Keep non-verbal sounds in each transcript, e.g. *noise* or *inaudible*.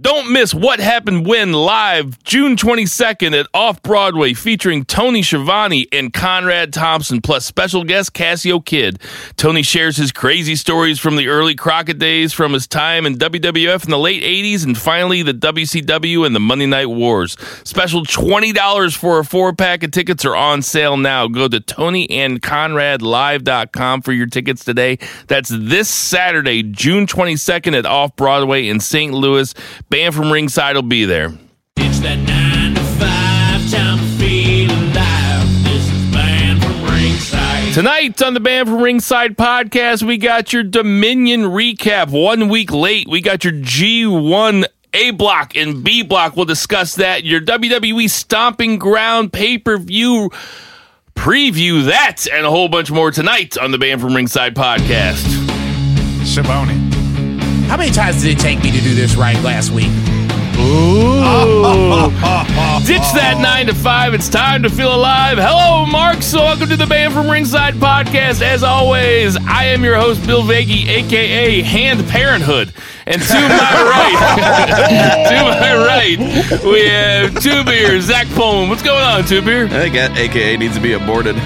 Don't miss What Happened When live June 22nd at Off Broadway featuring Tony Schiavone and Conrad Thompson plus special guest Cassio Kid. Tony shares his crazy stories from the early Crockett days from his time in WWF in the late 80s and finally the WCW and the Monday Night Wars. Special $20 for a four pack of tickets are on sale now. Go to TonyandConradLive.com for your tickets today. That's this Saturday, June 22nd at Off Broadway in St. Louis. Banned from Ringside will be there. It's that nine to five time to feel alive. This is banned from ringside. Tonight on the Banned from Ringside podcast, we got your Dominion recap. One week late, we got your G1 A block and B block. We'll discuss that. Your WWE Stomping Ground pay per view preview that and a whole bunch more tonight on the Banned from Ringside podcast. Shaboni. How many times did it take me to do this right last week? *laughs* Ditch that nine to five. It's time to feel alive. Hello, Mark. So, welcome to the Banned from Ringside podcast. As always, I am your host, Bill Vagey, aka Hand Parenthood. And to my *laughs* right, *laughs* to my right, we have Two Beer, Zach Pullman. What's going on, Two Beer? I think that AKA needs to be aborted.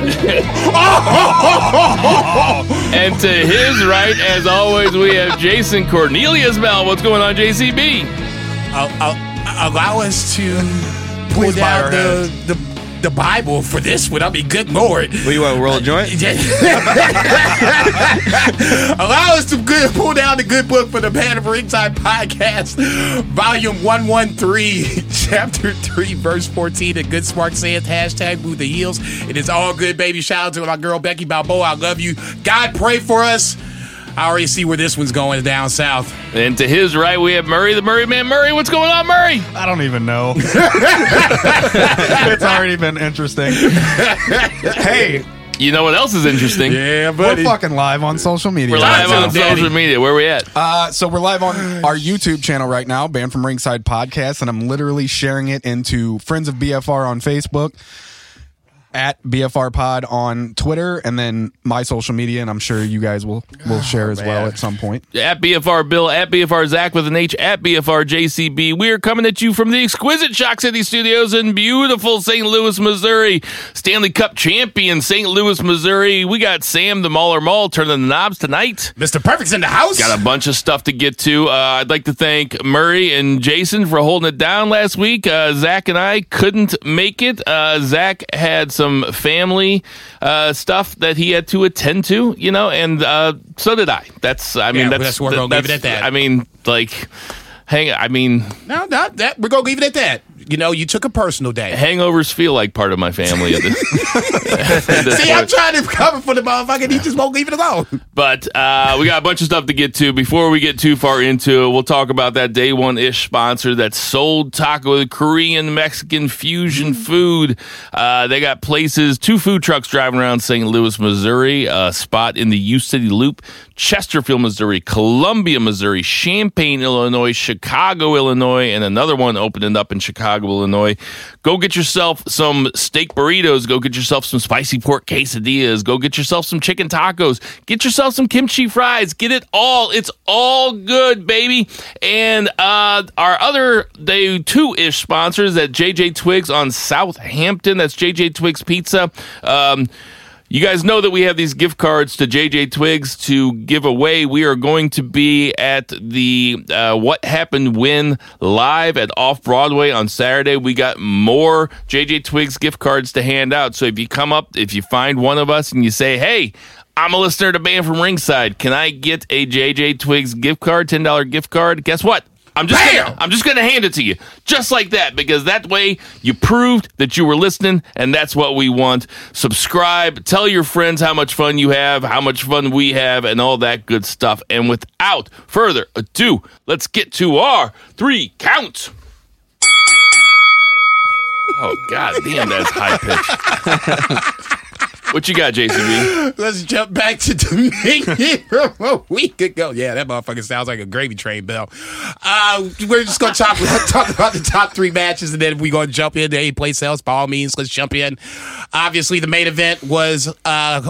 And to his right, as always, we have Jason Cornelius Bell. What's going on, JCB? Allow us to pull Please down our the, the the Bible for this one. I be good lord. What, you want to roll a joint? *laughs* *laughs* Allow us to good, pull down the good book for the Band of Ringside podcast, volume 113, *laughs* chapter 3, verse 14. The good smart saith, hashtag move the heels. It is all good, baby. Shout out to my girl Becky Balboa. I love you. God, pray for us. I already see where this one's going down south. And to his right, we have Murray, the Murray man. Murray, what's going on, Murray? I don't even know. *laughs* it's already been interesting. *laughs* hey, You know what else is interesting? Yeah, we're fucking live on social media. We're live Talk on to Daddy. social media. Where we at? Uh, so we're live on our YouTube channel right now, Banned from Ringside Podcast, and I'm literally sharing it into Friends of BFR on Facebook, at BFR Pod on Twitter, and then my social media, and I'm sure you guys will will share as well at some point. at BFR Bill, at BFR Zach with an H, at BFR JCB. We are coming at you from the exquisite Shock City Studios in beautiful St. Louis, Missouri. Stanley Cup champion St. Louis, Missouri. We got Sam the Mauler Mall turning the knobs tonight. Mr. Perfect's in the house. Got a bunch of stuff to get to. Uh, I'd like to thank Murray and Jason for holding it down last week. Uh, Zach and I couldn't make it. Uh, Zach had some family uh, stuff that he had to attend to, you know, and uh, so did I. That's, I mean, Yeah, that's, that's we're gonna leave it at that. I mean, like, hang. I mean, No, not that. We're gonna leave it at that. You know, you took a personal day. hangovers feel like part of my family. At this, at this *laughs* See, I'm point. trying to cover for the motherfucker. and He just won't leave it alone. But uh, we got a bunch of stuff to get to. Before we get too far into it, we'll talk about that day one ish sponsor that Seoul Taco, the Korean Mexican fusion food. Uh, they got places, two food trucks driving around St. Louis, Missouri, a spot in the U City Loop, Chesterfield, Missouri, Columbia, Missouri, Champaign, Illinois, Chicago, Illinois, and another one opening up in Chicago, Illinois. Go get yourself some steak burritos. Go get yourself some spicy pork quesadillas. Go get yourself some chicken tacos. Get yourself some kimchi fries. Get it all. It's all good, baby. And uh, our other day two ish sponsors at JJ Twigs on Southampton. That's JJ Twigs Pizza. Um, you guys know that we have these gift cards to JJ Twigs to give away. We are going to be at the uh, What Happened When live at Off Broadway on Saturday. We got more JJ Twigs gift cards to hand out. So if you come up, if you find one of us and you say, hey, I'm a listener to Banned from Ringside, can I get a JJ Twigs gift card, $10 gift card? Guess what? I'm just Bam! gonna, I'm just going to hand it to you just like that because that way you proved that you were listening and that's what we want. Subscribe, tell your friends how much fun you have, how much fun we have and all that good stuff. And without further ado, let's get to our three counts. Oh god damn that's high pitch. *laughs* What you got, JCB? Let's jump back to Dominion *laughs* from a week ago. Yeah, that motherfucker sounds like a gravy train bell. Uh, we're just gonna talk, *laughs* talk about the top three matches, and then we're gonna jump into a place else. By all means, let's jump in. Obviously, the main event was uh,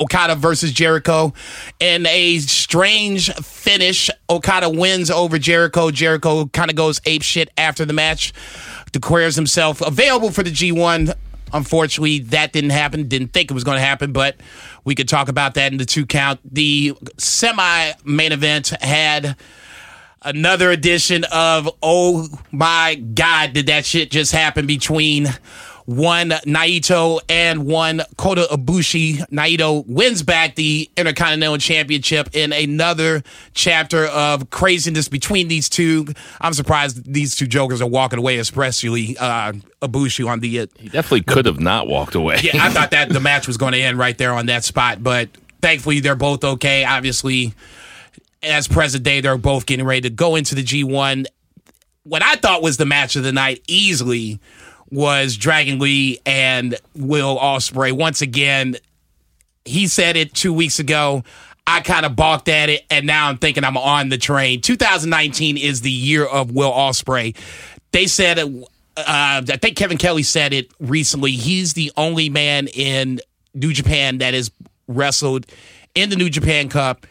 Okada versus Jericho, in a strange finish. Okada wins over Jericho. Jericho kind of goes ape shit after the match, declares himself available for the G1. Unfortunately, that didn't happen. Didn't think it was going to happen, but we could talk about that in the two count. The semi main event had another edition of oh my god did that shit just happen between one Naito and one Kota Ibushi. Naito wins back the Intercontinental Championship in another chapter of craziness between these two. I'm surprised these two jokers are walking away, especially uh, Ibushi on the. Uh, He definitely could have not walked away. yeah, I thought that the match was going to end right there on that spot, but thankfully they're both okay. Obviously, as present day, they're both getting ready to go into the G1. What I thought was the match of the night easily was Dragon Lee and Will Ospreay. Once again, he said it two weeks ago. I kind of balked at it, and now I'm thinking I'm on the train. 2019 is the year of Will Ospreay. They said, uh, I think Kevin Kelly said it recently. He's the only man in New Japan that has wrestled in the New Japan Cup,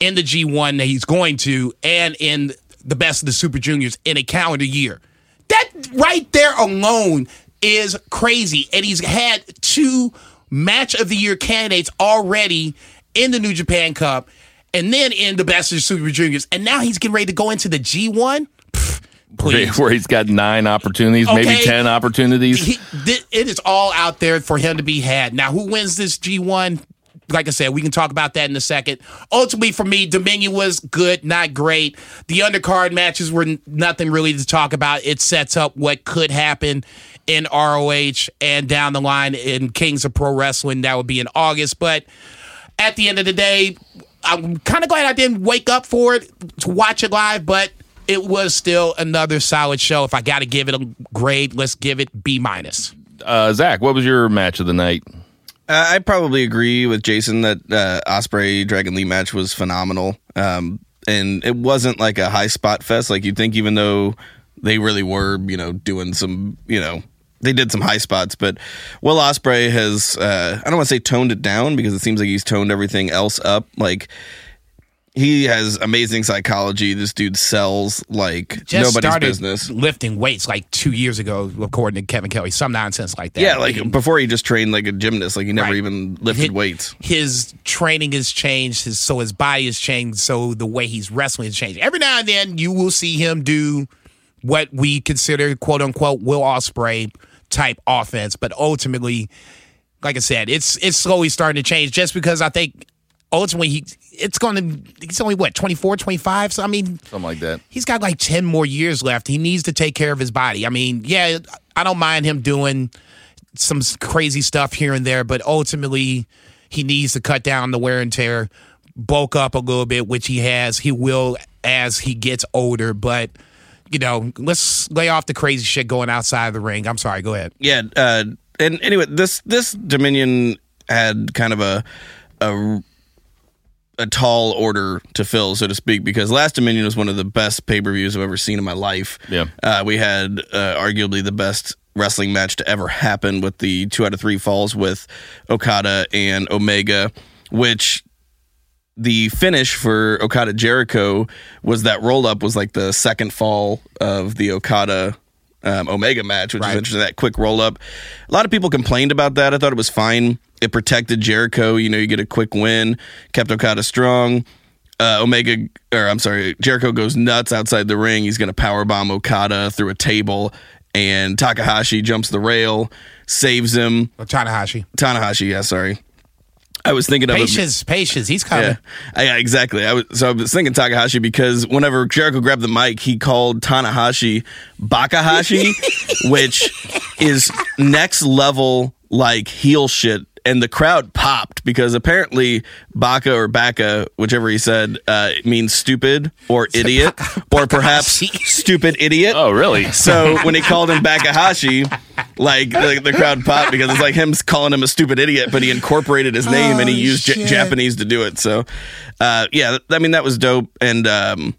in the G1 that he's going to, and in the best of the Super Juniors in a calendar year. That right there alone is crazy. And he's had two match of the year candidates already in the New Japan Cup and then in the best of the Super Juniors. And now he's getting ready to go into the G1. Pfft, Please. Where he's got nine opportunities, maybe 10 opportunities. He, it is all out there for him to be had. Now, who wins this G1? Like I said, we can talk about that in a second. Ultimately, for me, Dominion was good, not great. The undercard matches were nothing really to talk about. It sets up what could happen in ROH and down the line in Kings of Pro Wrestling. That would be in August. But at the end of the day, I'm kind of glad I didn't wake up for it to watch it live, but it was still another solid show. If I got to give it a grade, let's give it B minus. Uh, Zach, what was your match of the night? Uh, I probably agree with Jason that uh, Ospreay Dragon Lee match was phenomenal. Um, and it wasn't like a high spot fest like you'd think, even though they really were, you know, doing some, you know, they did some high spots. But Will Ospreay has, uh, I don't want to say toned it down because it seems like he's toned everything else up. Like he has amazing psychology. This dude sells like Just nobody's business. lifting weights like two years ago, according to Kevin Kelly. Some nonsense like that. Yeah, like He- before he just trained like a gymnast, like he never Right. even lifted His- weights. His training has changed, his, so his body has changed, so the way he's wrestling has changed. Every now and then, you will see him do what we consider "quote unquote" Will Ospreay type offense, but ultimately, like I said, it's it's slowly starting to change. Just because I think ultimately he it's going to he's only what 24, 25? So I mean, Something like that. he's got like 10 more years left. He needs to take care of his body. I mean, yeah, I don't mind him doing some crazy stuff here and there, but ultimately, he needs to cut down the wear and tear, bulk up a little bit, which he has. He will as he gets older, but. You know, let's lay off the crazy shit going outside of the ring. I'm sorry. Go ahead. Yeah, uh, and anyway, this this Dominion had kind of a a a tall order to fill, so to speak, because last Dominion was one of the best pay per views I've ever seen in my life. Yeah. uh, we had uh, arguably the best wrestling match to ever happen with the two out of three falls with Okada and Omega, which the finish for Okada Jericho was that roll up was like the second fall of the Okada um, Omega match, which Right. was interesting. That quick roll up. A lot of people complained about that. I thought it was fine. It protected Jericho. You know, you get a quick win, kept Okada strong. Uh, Omega, or I'm sorry, Jericho goes nuts outside the ring. He's going to power bomb Okada through a table, and Takahashi jumps the rail, saves him. Tanahashi. Tanahashi, yeah, sorry. I was thinking of a- Patience, patience. He's coming. yeah, yeah, exactly. I was, so I was thinking Takahashi because whenever Jericho grabbed the mic, he called Tanahashi Bakahashi, *laughs* which is next level like heel shit. And the crowd popped because apparently Baka or Baka, whichever he said, uh, means stupid or idiot, or perhaps stupid idiot. Oh, really? So when he called him Bakahashi, like the, the crowd popped because it's like him calling him a stupid idiot, but he incorporated his name and he Oh, used J- Japanese to do it. So, uh, yeah, I mean that was dope, and um,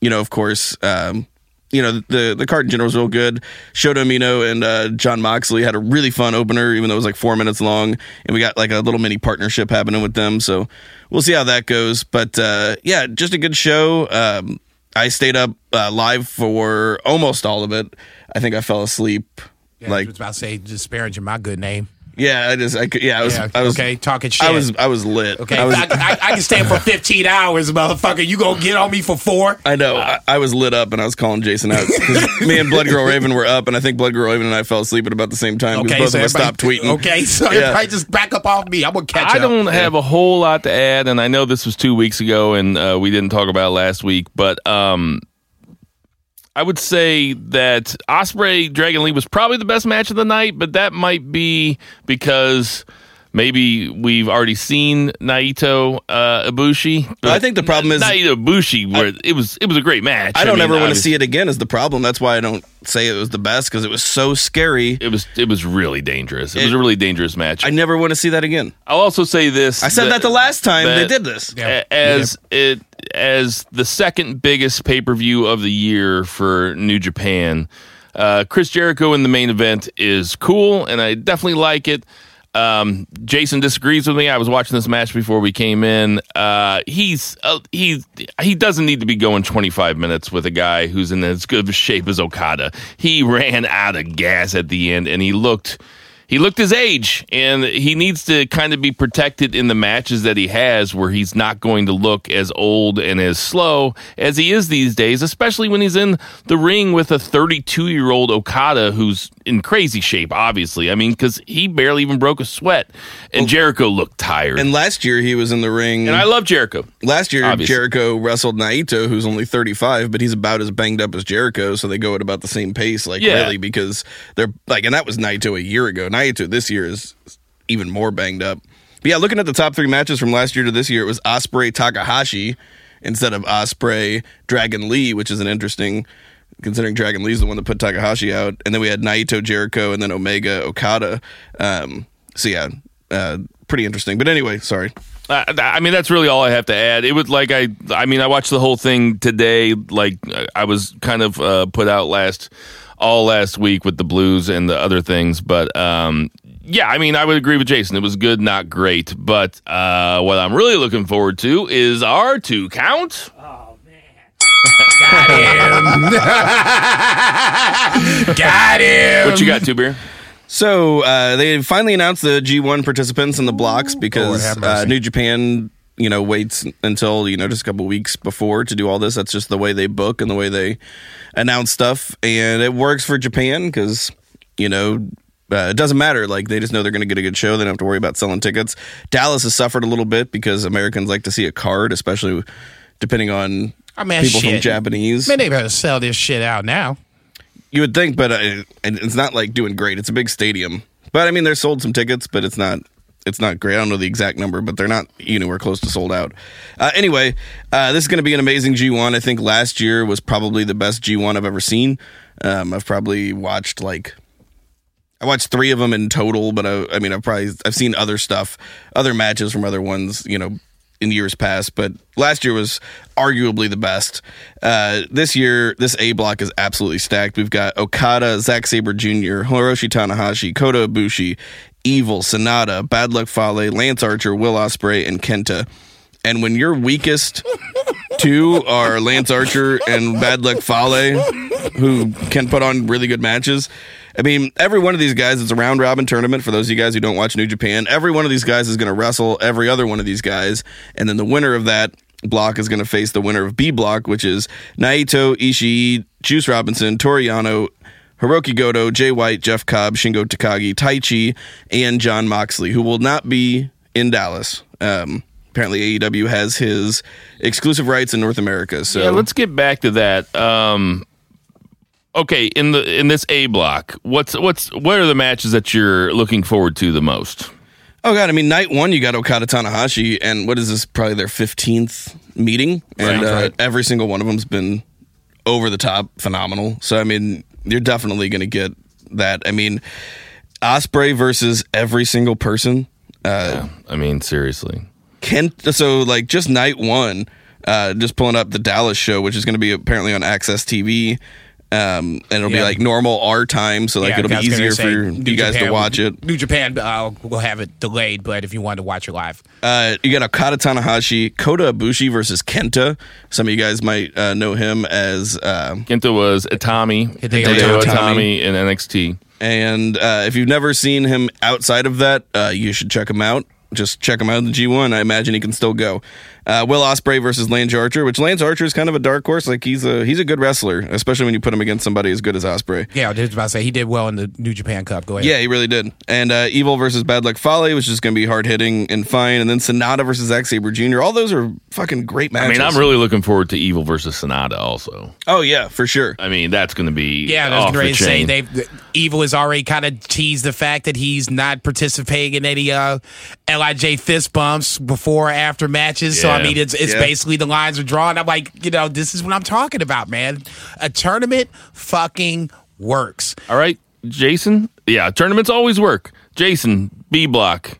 you know, of course, um, you know the the card in general was real good. Shota Umino and uh, Jon Moxley had a really fun opener, even though it was like four minutes long, and we got like a little mini partnership happening with them. So we'll see how that goes. But uh, yeah, just a good show. Um, I stayed up uh, live for almost all of it. I think I fell asleep. Yeah, I like was about to say, disparaging my good name. yeah, I just I could yeah I was Yeah, I was okay, talking shit. I was I was lit. Okay, I was I, I, I can stand for *laughs* 15 hours, motherfucker. You gonna get on me for four? I know. I, I was lit up and I was calling Jason out. *laughs* me and Blood Girl Raven were up, and I think Blood Girl Raven and I fell asleep at about the same time because Okay, both so of us stopped tweeting. Okay, so Yeah. everybody just back up off me. I'm gonna catch I up. don't have a whole lot to add, and I know this was two weeks ago, and uh, we didn't talk about it last week, but um, I would say that Ospreay Dragon Lee was probably the best match of the night, but that might be because maybe we've already seen Naito uh, Ibushi. I think the problem is- Naito Ibushi, where it was it was a great match. I don't mean, ever want to see it again. Is the problem? That's why I don't say it was the best because it was so scary. It was it was really dangerous. It, was a really dangerous match. I never want to see that again. I'll also say this. I said that, the last time they did this. Yeah. a- as it as the second biggest pay per view of the year for New Japan. Uh, Chris Jericho in the main event is cool, and I definitely like it. Um, Jason disagrees with me. I was watching this match before we came in. Uh, he's uh, he he doesn't need to be going 25 minutes with a guy who's in as good shape as Okada. He *laughs* ran out of gas at the end, and he looked he looked his age and he needs to kind of be protected in the matches that he has where he's not going to look as old and as slow as he is these days especially when he's in the ring with a 32 year old okada who's in crazy shape obviously i mean because he barely even broke a sweat and jericho looked tired And and, last year he was in the ring. And I love jericho last year obviously. Jericho wrestled Naito, who's only 35, but he's about as banged up as Jericho, so they go at about the same pace. Like Yeah. really, because they're like, and that was Naito a year ago. Naito this year is even more banged up. But yeah, looking at the top three matches from last year to this year, it was Ospreay Takahashi instead of Ospreay Dragon Lee, which is an interesting. Considering Dragon Lee's the one that put Takahashi out, and then we had Naito, Jericho, and then Omega Okada. Um, so yeah, uh, pretty interesting. But anyway, sorry. I, I mean, that's really all I have to add. It was like I, I mean, I watched the whole thing today. Like I was kind of uh, put out last, all last week with the blues and the other things. But um, yeah, I mean, I would agree with Jason. It was good, not great. But uh, what I'm really looking forward to is our two count. Oh, man. Got him. *laughs* Got him. What you got, two beer? So uh, they finally announced the G1 participants in the blocks because have uh. New Japan, you know, waits until you know just a couple weeks before to do all this. That's just the way they book and the way they announce stuff, and it works for Japan because you know. Uh, it doesn't matter. Like they just know they're going to get a good show. They don't have to worry about selling tickets. Dallas has suffered a little bit because Americans like to see a card, especially depending on I mean, people from shit. Japanese. Man, they better sell this shit out now. You would think, but uh, it's not like doing great. It's a big stadium, but I mean, they're sold some tickets, but it's not. It's not great. I don't know the exact number, but they're not anywhere close to sold out. Uh, anyway, uh, this is going to be an amazing G1. I think last year was probably the best G1 I've ever seen. Um, I've probably watched like I watched three of them in total, but I, I mean, I've probably I've seen other stuff, other matches from other ones, you know, in years past. But last year was arguably the best. Uh, this year, this A block is absolutely stacked. We've got Okada, Zack Sabre Jr., Hiroshi Tanahashi, Kota Ibushi, Evil, Sanada, Bad Luck Fale, Lance Archer, Will Ospreay, and Kenta. And when your weakest two are Lance Archer and Bad Luck Fale, who can put on really good matches. I mean, every one of these guys, it's a round robin tournament for those of you guys who don't watch New Japan. Every one of these guys is going to wrestle every other one of these guys. And then the winner of that block is going to face the winner of B block, which is Naito, Ishii, Juice Robinson, Toru Yano, Hiroki Goto, Jay White, Jeff Cobb, Shingo Takagi, Taichi, and Jon Moxley, who will not be in Dallas. Um, apparently, AEW has his exclusive rights in North America. So Yeah, let's get back to that. Um, okay, in the in this A block, what's what's what are the matches that you're looking forward to the most? Oh god, I mean, night one you got Okada Tanahashi, and what is this? Probably their fifteenth meeting, and Sounds uh, right. every single one of them's been over the top phenomenal. So I mean, you're definitely going to get that. I mean, Ospreay versus every single person. Uh, I mean, seriously. Kent. So like just night one, uh, just pulling up the Dallas show, which is going to be apparently on AXS TV. Um, and it'll be like normal our time, so like Yeah, it'll be easier say, for New you guys Japan- to watch it. New Japan uh, will have it delayed, but if you want to watch it live, Uh, you got Okada Tanahashi, Kota Ibushi versus Kenta. Some of you guys might uh, know him as. Uh, Kenta was Itami, Hideo Hideo Itami. Itami in NXT. and uh, if you've never seen him outside of that, uh, you should check him out. Just check him out in the G1. I imagine he can still go. Uh, Will Ospreay versus Lance Archer, which Lance Archer is kind of a dark horse. Like he's a he's a good wrestler, especially when you put him against somebody as good as Ospreay. yeah, I was about to say he did well in the New Japan Cup. Go ahead. Yeah, he really did. And uh, Evil versus Bad Luck Fale, which is going to be hard hitting and fine. And then Sanada versus Zack Sabre Jr. All those are fucking great matches. I mean, I'm really looking forward to Evil versus Sanada also. Oh yeah, for sure. I mean, that's going to be Yeah, I was off getting ready the to say chain. they Evil has already kind of teased the fact that he's not participating in any uh, Lij fist bumps before or after matches. So I Yeah. mean, it's it's Yeah. basically the lines are drawn. I'm like, you know, this is what I'm talking about, man. A tournament fucking works. All right, Jason. Yeah, tournaments always work. Jason, B block.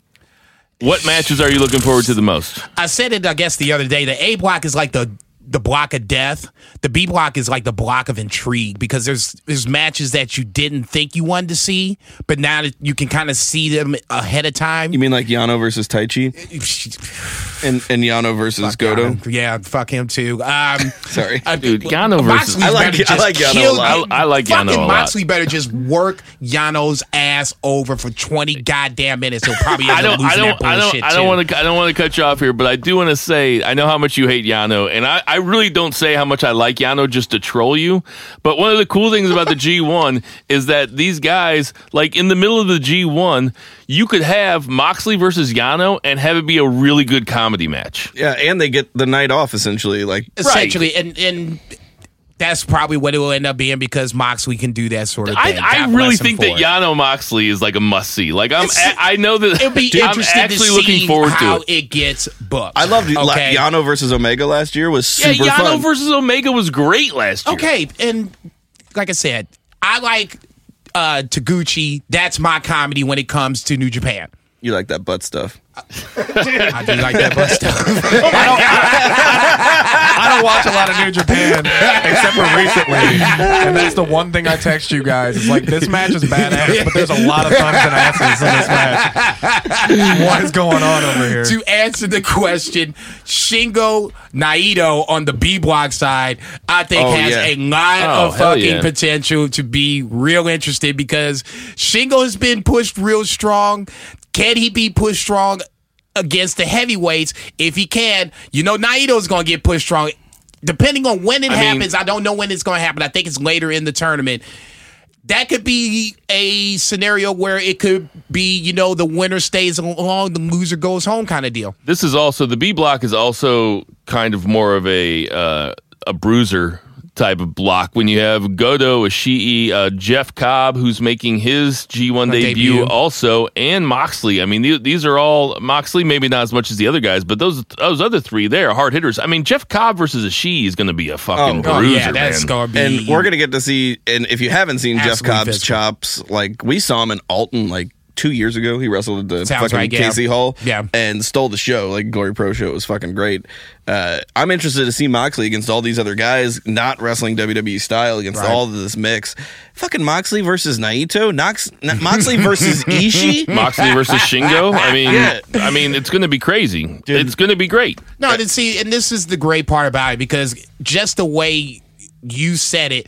What matches are you looking forward to the most? I said it, I guess, the other day. The A block is like the the block of death. The B block is like the block of intrigue because there's there's matches that you didn't think you wanted to see, but now that you can kind of see them ahead of time. You mean like Yano versus Taichi *laughs* and, and Yano versus Goto? Yeah, fuck him too. Um, *laughs* Sorry. uh, Dude, Yano versus- Moxley's I like- I like Yano a lot. I- I like Yano fucking a lot. Moxley better just work Yano's ass over for twenty goddamn minutes. He'll probably *laughs* end I up don't, losing I don't, that I bullshit don't, I don't want to, I don't want to cut you off here, but I do want to say, I know how much you hate Yano, and I, I really don't say how much I like Yano just to troll you. But one of the cool things about the *laughs* G1 is that these guys, like in the middle of the G1, you could have Moxley versus Yano and have it be a really good comedy match. Yeah, and they get the night off essentially. Like essentially, and and that's probably what it will end up being because Moxley can do that sort of thing. I God really think that it. Yano Moxley is like a must see. Like I'm, It's- I know that It'll be *laughs* I'm interesting actually to looking forward how to it. it gets booked. I loved La- okay? Yano versus Omega last year was Yeah, Yano fun. versus Omega was great last year. Okay, and like I said, I like uh Taguchi. That's my comedy when it comes to New Japan. You like that butt stuff? *laughs* I do like that butt stuff. *laughs* I don't watch a lot of New Japan except for recently, and that's the one thing I text you guys. It's like this match is badass, but there's a lot of thumbs and asses in this match. What is going on over here? to answer the question, Shingo Naito on the B block side, I think Oh, has yeah. a lot Oh, of fucking yeah. potential to be real interested because Shingo has been pushed real strong. Can he be pushed strong against the heavyweights? If he can, you know Naito's gonna get pushed strong. Depending on when it I mean- happens, I don't know when it's gonna happen. I think it's later in the tournament that could be a scenario where it could be, you know, the winner stays along, the loser goes home kind of deal. This is also the B block is also kind of more of a uh, a bruiser type of block when you have Goto, Ishii, uh, Jeff Cobb, who's making his G1 debut, debut. also, and Moxley. I mean, th- these are all Moxley, maybe not as much as the other guys, but those those other three there are hard hitters. I mean, Jeff Cobb versus Ishii is going to be a fucking Oh, Oh, bruiser, yeah, that's man. be. And we're gonna get to see. And if you haven't seen Jeff Cobb's physical. chops, like we saw him in Alton like two years ago. He wrestled at the Sounds fucking right, yeah. Casey Hall, Yeah. and stole the show. Like Glory Pro show it was fucking great. Uh, I'm interested to see Moxley against all these other guys, not wrestling WWE style against Right. all of this mix. Fucking Moxley versus Naito, Nox, N- Moxley versus *laughs* Ishii. Moxley versus Shingo. I *laughs* mean, Yeah. I mean, it's going to be crazy. It's going to be great. No, and see, and this is the great part about it because just the way you said it,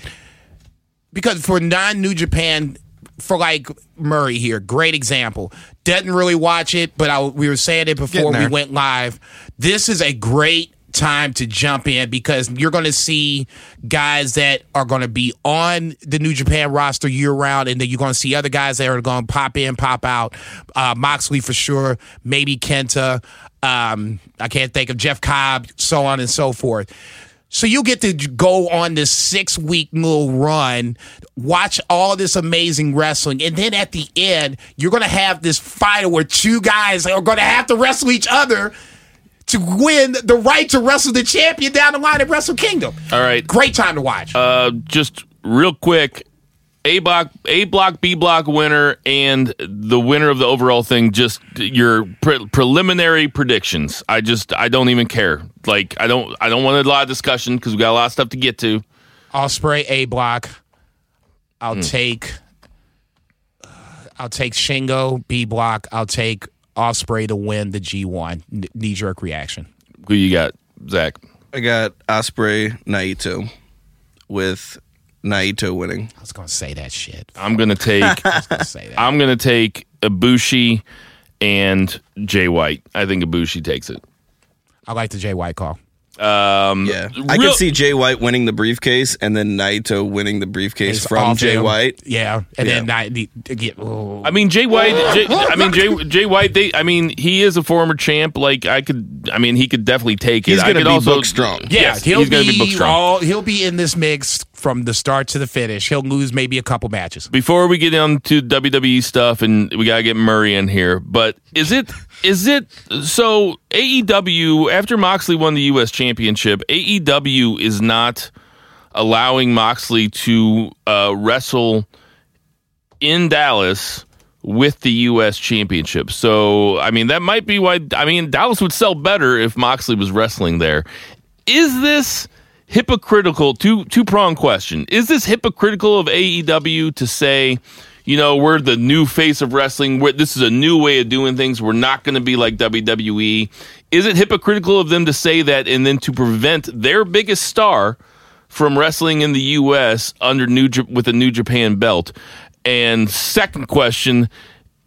because for non New Japan, for like Murray here, great example. Doesn't really watch it, but I, we were saying it before we went live. This is a great time to jump in because you're going to see guys that are going to be on the New Japan roster year round, and then you're going to see other guys that are going to pop in, pop out. Uh, Moxley for sure, maybe Kenta. Um, I can't think of Jeff Cobb, so on and so forth. So you get to go on this six week little run, watch all this amazing wrestling, and then at the end, you're going to have this fight where two guys are going to have to wrestle each other to win the right to wrestle the champion down the line at Wrestle Kingdom. All right. Great time to watch. Uh, just real quick, A block, A block, B block winner, and the winner of the overall thing. Just your pre- preliminary predictions. I just I don't even care. Like I don't I don't want a lot of discussion because we got a lot of stuff to get to. Ospreay A block. I'll Hmm. take. I'll take Shingo B block. I'll take Ospreay to win the G one. Knee jerk reaction. Who you got, Zach? I got Ospreay Naito with Naito winning. I was gonna say that shit. I'm gonna *laughs* take I was gonna say that. I'm gonna take Ibushi and Jay White. I think Ibushi takes it. I like the Jay White call. Um, Yeah, I real- could see Jay White winning the briefcase and then Naito winning the briefcase It's from Jay him. White. Yeah, and Yeah. then I get. oh. I mean, Jay White. Jay, I mean, Jay, Jay White. They. I mean, he is a former champ. Like I could. I mean, he could definitely take it. He's gonna be also, book strong. Yeah, Yes, he'll he's be, gonna be book strong. all. He'll be in this mix from the start to the finish. He'll lose maybe a couple matches. Before we get into WWE stuff, and we gotta get Murray in here, but is it is it so AEW after Moxley won the U.S. Championship? AEW is not allowing Moxley to uh, wrestle in Dallas with the U.S. Championship. So, I mean, that might be why. I mean, Dallas would sell better if Moxley was wrestling there. Is this hypocritical? Two two prong question. Is this hypocritical of AEW to say? You know, we're the new face of wrestling. We're, this is a new way of doing things. We're not going to be like WWE. Is it hypocritical of them to say that and then to prevent their biggest star from wrestling in the U.S. under New with a New Japan belt? And second question,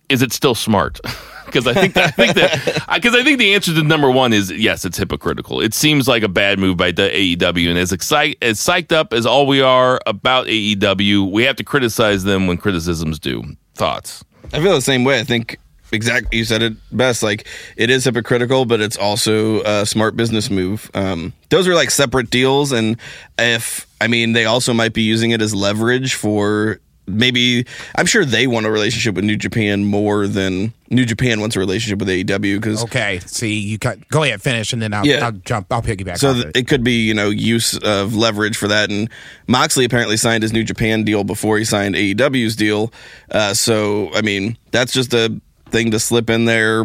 is it still smart? *laughs* Because I think that, I think that because I think the answer to number one is yes, it's hypocritical. It seems like a bad move by the AEW, and as excite as psyched up as all we are about AEW, we have to criticize them when criticisms due. Thoughts? I feel the same way. I think exactly you said it best. Like it is hypocritical, but it's also a smart business move. Um, those are like separate deals, and if I mean, they also might be using it as leverage for maybe. I'm sure they want a relationship with New Japan more than New Japan wants a relationship with AEW because Okay, see, you cut. Go ahead, finish, and then I'll, Yeah. I'll jump. I'll piggyback. So th- it. it could be, you know, use of leverage for that. And Moxley apparently signed his New Japan deal before he signed AEW's deal. Uh, so, I mean, that's just a thing to slip in there.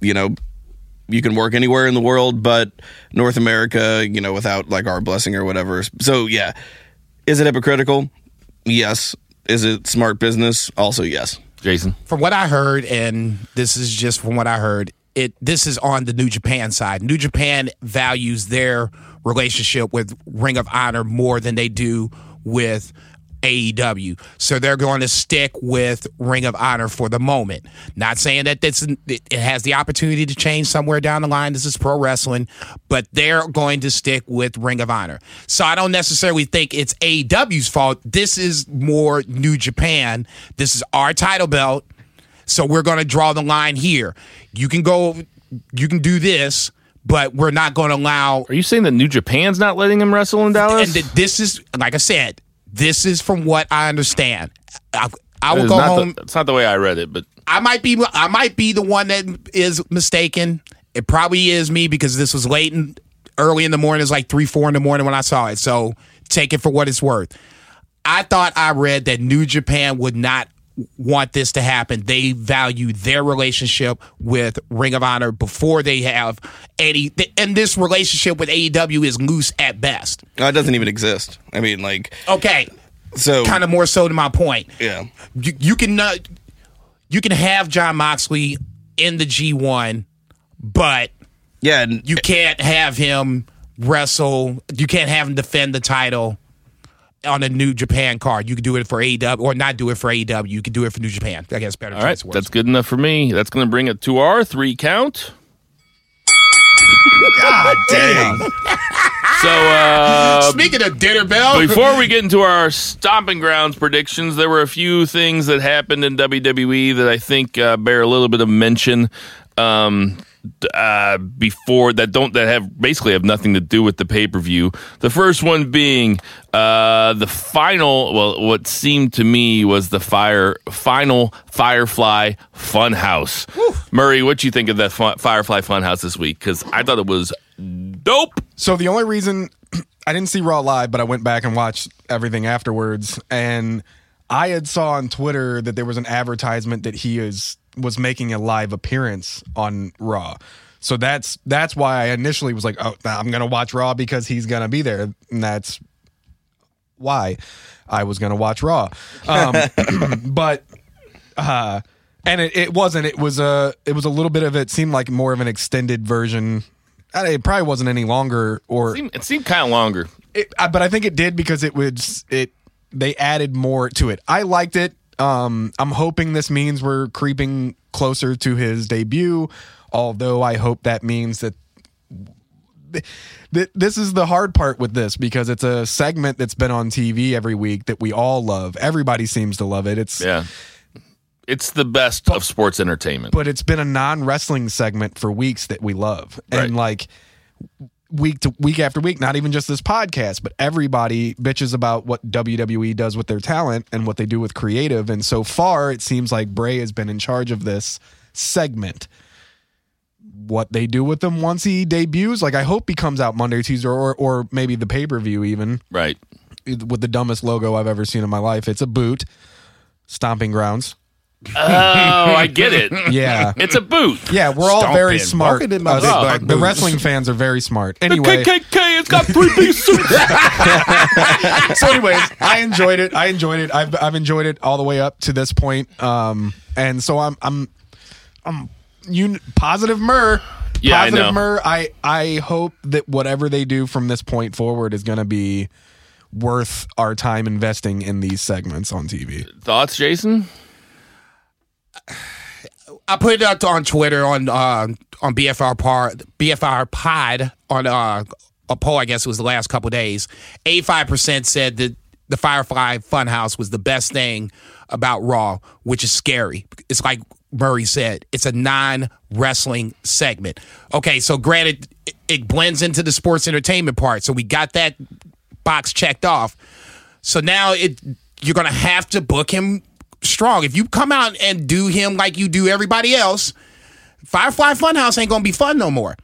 You know, you can work anywhere in the world, but North America, you know, without like our blessing or whatever. So, yeah. Is it hypocritical? Yes. Is it smart business? Also, yes. Jason? from what I heard, and this is just from what I heard, it this is on the New Japan side. New Japan values their relationship with Ring of Honor more than they do with AEW. So they're going to stick with Ring of Honor for the moment. Not saying that this it has the opportunity to change somewhere down the line. This is pro wrestling, but they're going to stick with Ring of Honor. So I don't necessarily think it's AEW's fault. This is more New Japan. This is our title belt. So we're going to draw the line here. You can go, you can do this, but we're not going to allow. Are you saying that New Japan's not letting him wrestle in Dallas? And th- this is, like I said, this is from what I understand. I, I will go home. The, it's not the way I read it, but I might be, I might be the one that is mistaken. It probably is me because this was late and early in the morning. It's like three, four in the morning when I saw it. So take it for what it's worth. I thought I read that New Japan would not want this to happen. They value their relationship with Ring of Honor before they have any. And this relationship with AEW is loose at best. No, it doesn't even exist. I mean, like, Okay, so. kind of more so to my point. Yeah. You, you can uh, you can have Jon Moxley in the G one, but Yeah. And you can't have him wrestle. You can't have him defend the title on a New Japan card. You can do it for AEW or not do it for AEW. You can do it for New Japan. I guess better all right, words. that's good enough for me. That's going to bring it to our three count. God *laughs* dang. So, uh, Speaking of dinner bell, before we get into our stomping grounds predictions, there were a few things that happened in WWE that I think uh, bear a little bit of mention. Um, d- uh, before that don't that have basically have nothing to do with the pay per view. The first one being uh, the final. Well, what seemed to me was the fire final Firefly Funhouse. Murray, what you think of that fun, Firefly Funhouse this week? Because I thought it was dope. So the only reason *clears throat* I didn't see Raw live, but I went back and watched everything afterwards, and I had saw on Twitter that there was an advertisement that he is was making a live appearance on Raw. So that's that's why I initially was like, oh, I'm gonna watch Raw because he's gonna be there, and that's why I was gonna watch Raw. Um, *laughs* but uh, and it, it wasn't. It was a it was a little bit of it seemed like more of an extended version. It probably wasn't any longer, or It seemed kind of longer. it, uh, but I think it did because it was it. They added more to it. I liked it. Um, I'm hoping this means we're creeping closer to his debut. Although I hope that means that th- this is the hard part with this because it's a segment that's been on TV every week that we all love. Everybody seems to love it. It's Yeah. It's the best of sports entertainment. but it's been a non wrestling segment for weeks that we love. Right. And like week to week after week, not even just this podcast, but everybody bitches about what WWE does with their talent and what they do with creative. And so far, it seems like Bray has been in charge of this segment. What they do with him once he debuts, like I hope he comes out Monday, Tuesday, or or maybe the pay per view even right. with the dumbest logo I've ever seen in my life. It's a boot, stomping grounds. Oh, I get it. *laughs* Yeah. It's a boot. Yeah, we're all very Stomping. smart. Walking in my Uh, big the- black the boots. wrestling fans are very smart. Anyway, The Anyway, KKK, it's got three piece *laughs* suits. so anyways, I enjoyed it. I enjoyed it. I've I've enjoyed it all the way up to this point. Um, and so I'm I'm I'm un- positive Mur. Yeah, I know. Mur. I I hope that whatever they do from this point forward is going to be worth our time investing in these segments on TV. Thoughts, Jason? I put it out on Twitter on uh, on BFR Pod, BFR Pod on uh, a poll. I guess it was the last couple days. Eighty five percent said that the Firefly Funhouse was the best thing about Raw, which is scary. It's like Murray said, it's a non wrestling segment. Okay, so granted, it, it blends into the sports entertainment part. So we got that box checked off. So now it you're gonna have to book him strong. If you come out and do him like you do everybody else, Firefly Funhouse ain't gonna be fun no more.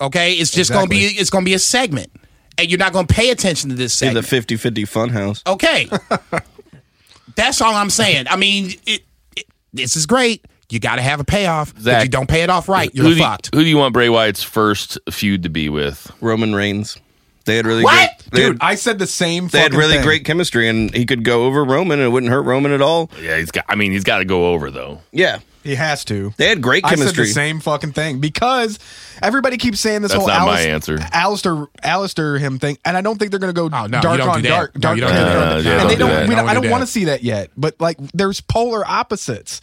Okay, it's just gonna be it's gonna be a segment, and you're not gonna pay attention to this Be the segment. 50-50 funhouse. okay, *laughs* that's all I'm saying. I mean, it, it, this is great. You got to have a payoff. If you don't pay it off right, you're do you, fucked. who do you want Bray Wyatt's first feud to be with? Roman Reigns. They had really What? great. They Dude, had, I said the same. they had really thing. great chemistry, and he could go over Roman, and it wouldn't hurt Roman at all. Yeah, he's got. I mean, he's got to go over though. Yeah, He has to. they had great I said chemistry. the same fucking thing because everybody keeps saying this That's whole not my answer. Alistair, Alistair him thing, and I don't think they're going to go Oh, no, dark on do that. dark. No, dark you don't on do that. Uh, yeah, and don't they do don't. that. We don't, Don't I do don't want to see that yet. But like, there's polar opposites.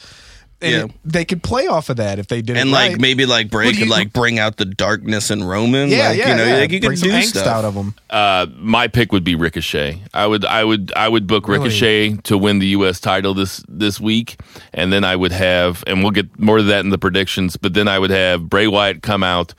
And Yeah. they could play off of that if they did and it like right. maybe like Bray could like bring out the darkness in Roman. yeah, like, yeah, you know, yeah. like you Bring could some do angst stuff. out of them. Uh, my pick would be Ricochet. I would, I would, I would book Really? Ricochet to win the U.S. title this this week, and then I would have, and we'll get more of that in the predictions. But then I would have Bray Wyatt come out,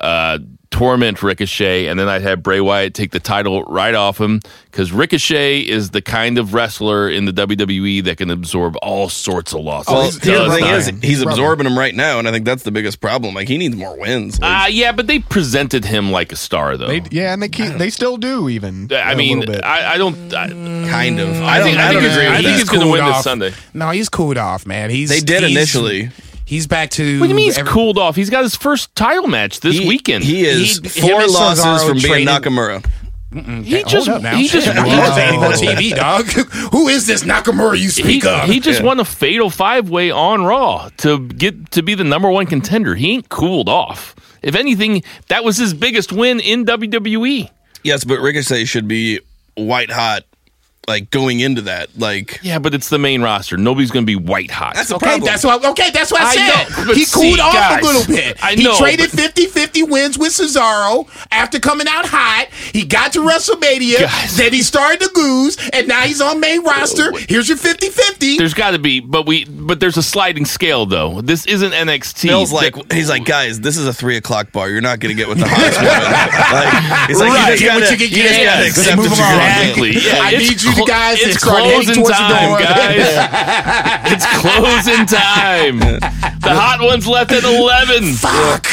uh, torment Ricochet, and then I'd have Bray Wyatt take the title right off him because Ricochet is the kind of wrestler in the WWE that can absorb all sorts of losses. Well, he's- the thing is he's Brother. absorbing them right now, and I think that's the biggest problem. Like he needs more wins. Like, Uh, yeah, but they presented him like a star, though. They, yeah, and they keep, they still do even. I mean, little. I, I don't. I, kind of. I I, think- don't. I I, think don't he's- agree I think that. he's gonna cooled win this. Sunday. No, he's cooled off, man. He's They did he's- initially. He's back to. What do you mean he's every- cooled off? He's got his first title match this He- weekend. He is He- him four and losses Cesaro from being traded- Nakamura. he Hold just up now. he just Shit, he I'm just- on TV, dog. *laughs* Who is this Nakamura you he, speak of? he just Yeah. won a fatal five way on Raw to get to be the number one contender. He ain't cooled off. If anything, that was his biggest win in WWE. Yes, but Ricochet should be white hot, like going into that. Like Yeah, but it's the main roster. Nobody's going to be white hot. that's a Okay, problem. that's what. Okay, that's what I, I said. know, but he cooled see, off guys, a little bit. I he know, traded but- 50-50 wins with Cesaro after coming out hot. He got to WrestleMania. Guys. Then he started to lose, and now he's on main roster. Oh, Here's your 50-50. There's got to be, but we, but there's a sliding scale though. This isn't NXT. Bill's That- like he's like, guys, this is a three o'clock bar. You're not gonna get with the *laughs* hottest woman. Like, he's like, Right. you just Get what gotta, you can get. gotta Let's accept move what you're on. gonna get. Exactly. Yeah, I need you clo- guys It's closing time, guys. *laughs* it's closing time. The hot one's left at eleven. Fuck.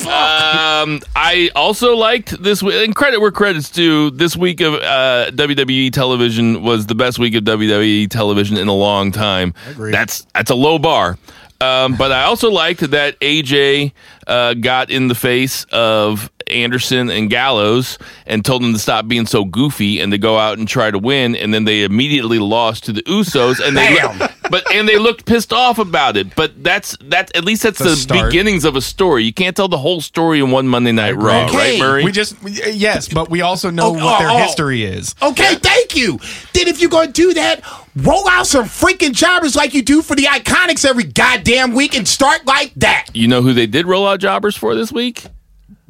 Um, I also liked this week, and credit where credit's due. This week of uh, WWE television was the best week of WWE television in a long time. That's that's a low bar. Um, but I also liked that AJ uh, got in the face of Anderson and Gallows and told them to stop being so goofy and to go out and try to win. And then they immediately lost to the Usos, and they Bam. but and they looked pissed off about it. But that's that at least that's It's a the beginnings of a story. You can't tell the whole story in one Monday Night Raw, Okay. right, Murray? We just uh, yes, but we also know Oh, what their oh, oh. history is. Okay, thank you. Then if you're gonna do that, roll out some freaking jobbers like you do for the iconics every goddamn week and start like that. you know who they did roll out jobbers for this week?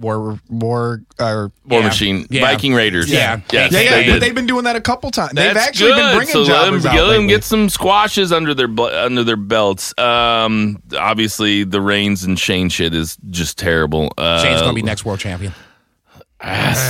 War, war, or War Yeah. Machine, Yeah. Viking Raiders. Yeah. yes, yeah, yeah. they but they've been doing that a couple times. That's They've actually good. been bringing so let them, out. let them get some squashes under their under their belts. Um, obviously, the Reigns and Shane shit is just terrible. Uh, Shane's gonna be next world champion.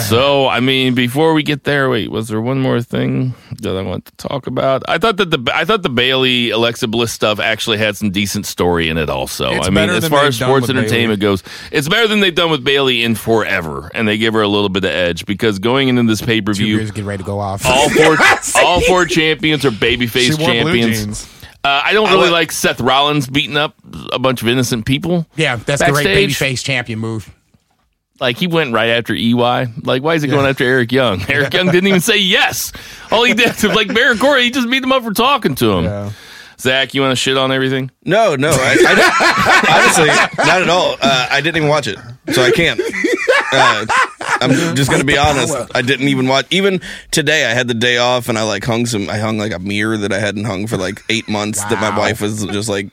So, I mean, before we get there, wait, was there one more thing that I want to talk about? I thought that the I thought the Bayley Alexa Bliss stuff actually had some decent story in it. Also, It's I mean, as far as sports entertainment goes, it's better than they've done with Bayley in forever, and they give her a little bit of edge because going into this pay per view, get ready to go off. all four *laughs* all four champions are babyface champions. Uh, I don't really would- like Seth Rollins beating up a bunch of innocent people. yeah, that's the great Backstage. babyface champion move. Like he went right after EY. Like why is he going after Eric Young? *laughs* Eric Young didn't even say yes. All he did was *laughs* like Baron Corbin. He just beat him up for talking to him. Yeah. Zach, you want to shit on everything? No, no, I, I didn't- *laughs* honestly, not at all. Uh, I didn't even watch it, so I can't. Uh, I'm just gonna be honest. I didn't even watch. Even today, I had the day off, and I like hung some. I hung like a mirror that I hadn't hung for like eight months. That my wife was just like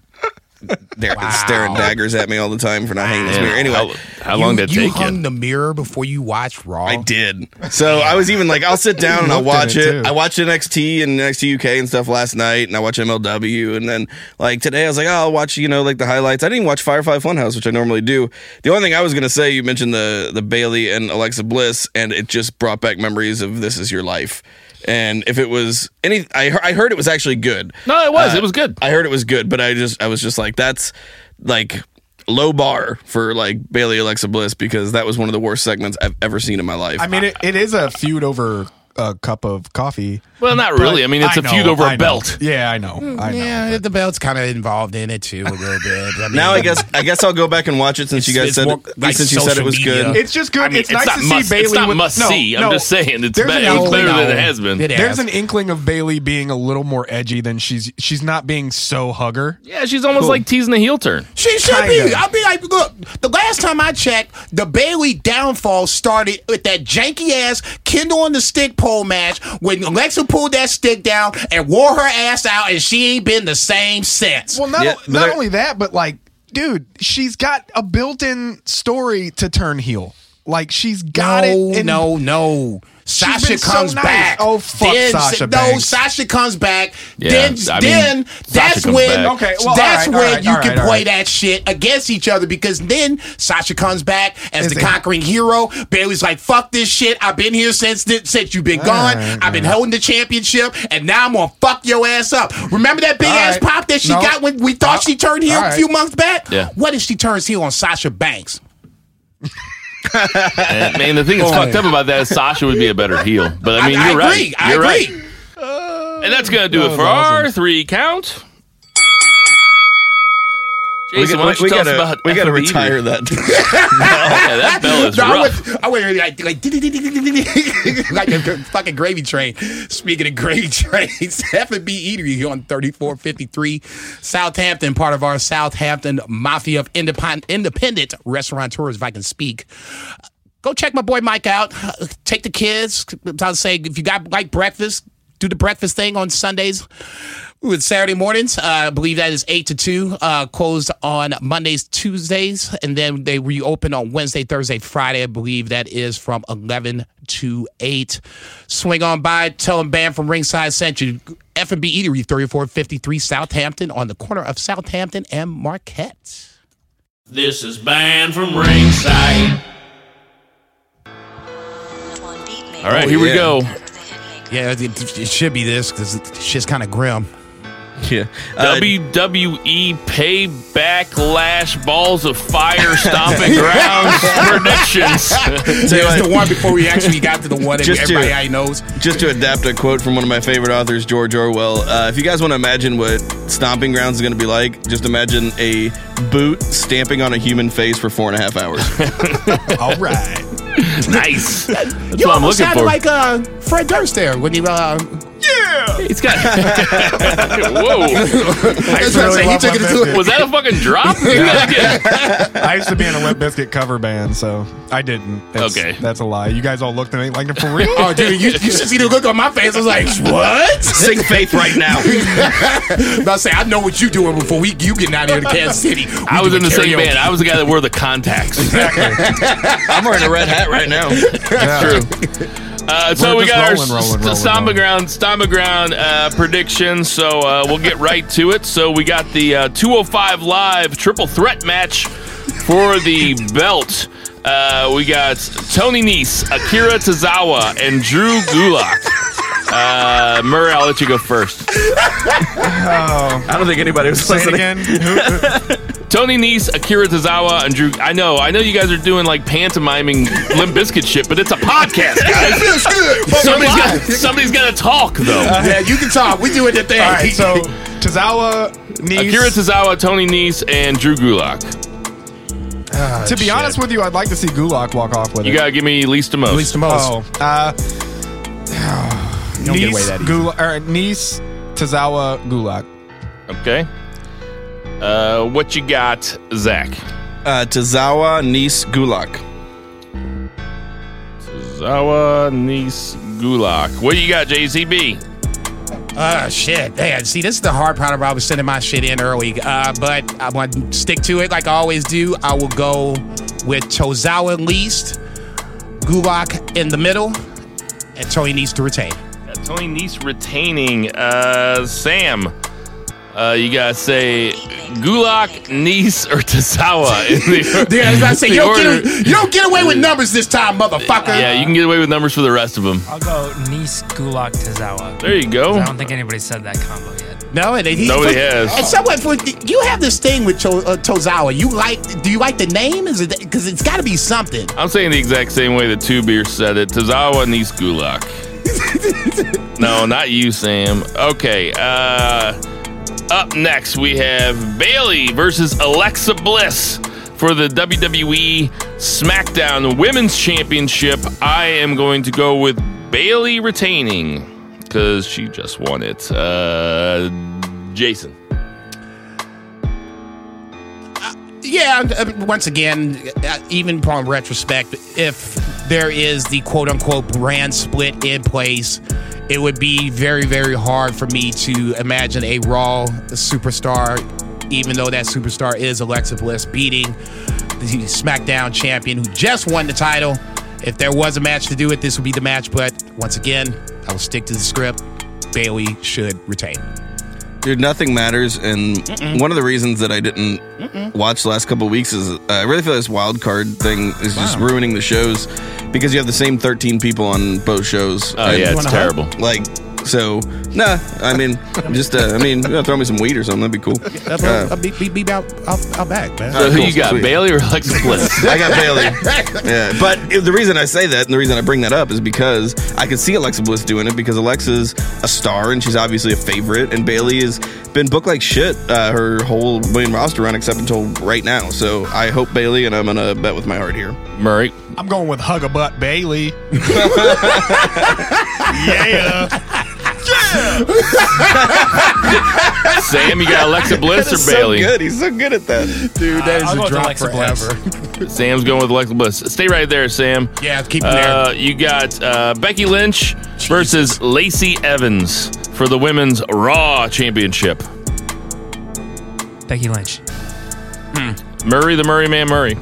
there, staring daggers at me all the time for not hanging this mirror. Anyway, how, how long you, did it you take hung you? the mirror before you watched Raw. I did. So I was even like, I'll sit down and I'll watch it, it. too. I watched NXT and NXT UK and stuff last night, and I watched MLW, and then like today I was like, oh, I'll watch you know like the highlights. I didn't even watch Firefly Funhouse, which I normally do. The only thing I was gonna say, you mentioned the the Bayley and Alexa Bliss, and it just brought back memories of This Is Your Life. And if it was any, I heard, I heard it was actually good. No, it was. Uh, it was good. I heard it was good, but I just I was just like that's like low bar for like Bayley Alexa Bliss because that was one of the worst segments I've ever seen in my life. I mean, it, it is a feud over a cup of coffee. Well, not really. I mean, it's a know, feud over I a know. belt. Yeah, I know. Hmm. I know. yeah, the belt's kind of involved in it too a little bit. I *laughs* mean, Now I guess I guess I'll go back and watch it since you guys it's said more it, like since you said it was media. good. It's just good. I mean, it's, nice not to must, see Bayley. It's not with, must no, see. I'm no. just saying it's, There's be- an it's inkling- better than it has been. It is. There's an inkling of Bayley being a little more edgy than she's. She's not being so hugger. Yeah, she's almost like teasing a heel turn. She should Kinda. be. I'll be like, look, the last time I checked, the Bayley downfall started with that janky ass Kindle on the stick pole match when Alexa pulled that stick down and wore her ass out, and she ain't been the same since. Well, not Yeah, o- not only that, but like, dude, she's got a built-in story to turn heel. Like she's got no, it. in- no, no. Sasha been so comes nice. back. Oh, fuck then, Sasha No, Banks. Sasha comes back. Yeah, then, I mean, then Sasha that's comes when. back. Okay, well, that's all right, all when right, you all can right, play right. that shit against each other because then Sasha comes back as As the a- conquering hero. Bayley's like, "Fuck this shit. I've been here since since you've been gone. right, I've been holding the championship, and now I'm gonna fuck your ass up." Remember that big All ass right. pop that she No. got when we thought Uh, she turned heel all a few months back? Yeah. What if she turns heel on Sasha Banks? And, man, the thing that's fucked up about that is Sasha would be a better heel. But I mean, I you're agree. right. I You're agree. right. And that's gonna do it was for our three count. We Jason, why don't you we tell gotta, about we gotta retire that. *laughs* *laughs* Yeah, that bell is No, I rough. went, I went like, like, *laughs* like a fucking gravy train. Speaking of gravy trains, F&B Eatery here on 3453 Southampton, part of our Southampton Mafia of independent, independent restaurateurs, if I can speak. Go check my boy Mike out. Take the kids. I'll say if you got like breakfast, do the breakfast thing on Sundays with Saturday mornings. Uh, I believe that is 8 to 2. Uh, closed on Mondays, Tuesdays, and then they reopen on Wednesday, Thursday, Friday. I believe that is from 11 to 8. Swing on by. Tell them Bam from Ringside sent you. F&B Eatery, 3453 Southampton on the corner of Southampton and Marquette. This is banned from ringside. All right, here we go. Yeah, it, it should be this because shit's kind of grim. *laughs* Yeah. Uh, WWE Payback Lash Balls of Fire Stomping *laughs* Grounds predictions. *laughs* tell you There's the one before we actually got to the one that Just to- everybody already knows. just to adapt a quote from one of my favorite authors, George Orwell. Uh, if you guys want to imagine what stomping grounds is going to be like, just imagine a boot stamping on a human face for four and a half hours. All right. nice. That's You what I'm almost looking sounded for. like uh, Fred Durst there when he. Uh, He's got. *laughs* Whoa. that's what I'm saying. He took it to Bizkit. Was that a fucking drop? *laughs* You gotta get- I used to be in a Limp Bizkit cover band, so I didn't. It's- Okay. That's a lie. You guys all looked at me like, for real? Oh, dude, you, you should see the look on my face. I was like, what? Sing faith right now. *laughs* But I say, I know what you're doing before we you getting out here to Kansas City. We I was in doing the same karaoke. band. I was the guy that wore the contacts. I'm wearing a red hat right now. Yeah. True. Uh, so We're we got rolling, our rolling, rolling, Stomba rolling. Ground, Stomba Ground uh, predictions. So uh, we'll get right to it. So we got the uh, 205 Live triple threat match for the belt. Uh, we got Tony Nese, Akira Tozawa, and Drew Gulak. Uh, Murray, I'll let you go first. *laughs* I don't think anybody was Say it again. *laughs* Who- Tony Nese, Akira Tozawa, and Drew. I know, I know you guys are doing like pantomiming *laughs* Limp Bizkit shit, but it's a podcast, guys. Feels good. *laughs* somebody's got somebody's got to talk though. yeah, you can talk. We doing the thing. all right, so *laughs* Tozawa needs. Akira Tozawa, Tony Nese, and Drew Gulak. to be honest with you, I'd like to see Gulak walk off with You it. gotta give me least to most. least the most. Oh, uh, *sighs* *sighs* you don't get away Nice, that easy. Gulak, or Nice, Tozawa, Gulak. Okay. Uh, what you got, Zach? Uh, Tozawa Nice Gulak. Tozawa, Nese, Gulak. What do you got, JCB? Oh shit. Man, see, this is the hard part about sending my shit in early. Uh, but I want to stick to it like I always do. I will go with Tozawa least, Gulak in the middle, and Tony needs to retain. Got Tony Nese retaining. Uh, Sam. Uh, you gotta say Gulak, Nice, or Tazawa *laughs* in the, Yeah, as I say, you don't, order. get, you don't get away with numbers this time, motherfucker. Yeah, you can get away with numbers for the rest of them. I'll go Nice Gulak Tazawa. There you go. I don't think anybody said that combo yet. No, and he, Nobody for, has. And someone for you have this thing with to, uh, Tozawa. You like? Do you like the name? Is it because it's got to be something? I'm saying the exact same way that Two Beer said it. Tozawa Nice Gulak. *laughs* no, not you, Sam. Okay. Uh, up next, we have Bayley versus Alexa Bliss for the WWE SmackDown Women's Championship. I am going to go with Bayley retaining because she just won it. Uh, Jason. Yeah. uh, Once again, uh, even upon retrospect, if there is the quote unquote brand split in place, it would be very, very hard for me to imagine a Raw superstar, even though that superstar is Alexa Bliss, beating the SmackDown champion who just won the title. If there was a match to do it, this would be the match. But once again, I will stick to the script. Bayley should retain. Dude, nothing matters, and one of the reasons that I didn't watch the last couple of weeks is uh, I really feel this wild card thing is just ruining the shows because you have the same 13 people on both shows. Oh, And, yeah, it's wanna terrible. Like, so, nah, I mean, just, uh, I mean, you know, throw me some weed or something, that'd be cool. That's Uh, what I'll be, be, be out, out, out back, man. So who cool, you got, sweet. Bayley or Alexa Bliss? *laughs* I got Bayley. Yeah, but if- the reason I say that and the reason I bring that up is because I could see Alexa Bliss doing it because Alexa's a star and she's obviously a favorite, and Bayley has been booked like shit uh, her whole main roster run except until right now. So I hope Bayley, and I'm gonna bet with my heart here. Murray. I'm going with Hug a Butt Bayley. *laughs* *laughs* yeah. *laughs* Sam, you got Alexa Bliss or so Bayley? good. He's so good at that. Dude, that I'll is go a with drop Alexa forever. *laughs* Sam's going with Alexa Bliss. Stay right there, Sam. Yeah, keep him Uh, there. you got uh, Becky Lynch versus Lacey Evans for the Women's Raw Championship. Becky Lynch. Murray, the Murray Man Murray.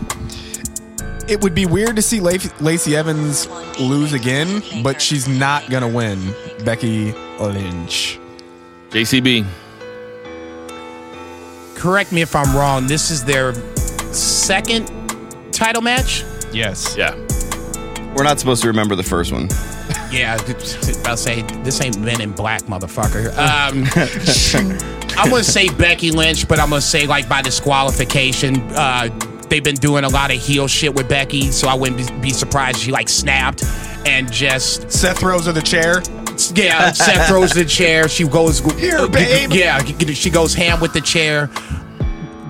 It would be weird to see Lac- Lacey Evans lose again, but she's not going to win. Becky Lynch. JCB. Correct me if I'm wrong. This is their second title match. Yes. Yeah. We're not supposed to remember the first one. Yeah, I'll say this ain't Men in Black, motherfucker. Um, *laughs* I'm gonna say Becky Lynch, but I'm gonna say like by disqualification. Uh, they've been doing a lot of heel shit with Becky, so I wouldn't be, be surprised if she like snapped and just Seth throws her the chair. Yeah. Seth *laughs* throws the chair. She goes Here, babe. Yeah, she goes ham with the chair.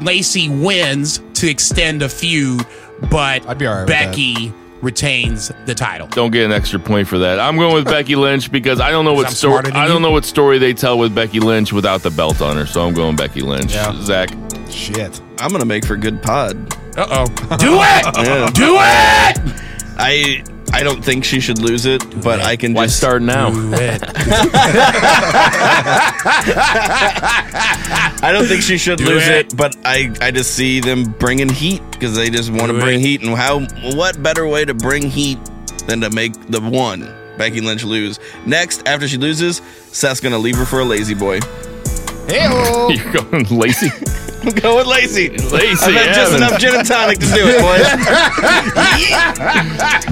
Lacey wins to extend the feud, but I'd be all right with that. Becky retains the title. Don't get an extra point for that. I'm going with Becky Lynch because I don't know *laughs* what I'm story I don't you? know what story they tell with Becky Lynch without the belt on her. So I'm going Becky Lynch. Yeah. Zach, Shit. I'm gonna make for good pod. Uh oh. Do it! *laughs* Yeah. Do it! I I don't think she should lose it, but I can why just start now? Do it. *laughs* I don't think she should Do lose it. it. but I I just see them bringing heat because they just want to Do bring it. heat, and how what better way to bring heat than to make the one Becky Lynch lose? Next, after she loses, Seth's gonna leave her for a lazy boy. Hey-o. *laughs* You're going lazy. Go with lazy. Lazy. I've had just Evans. enough gin and tonic to do it, boys.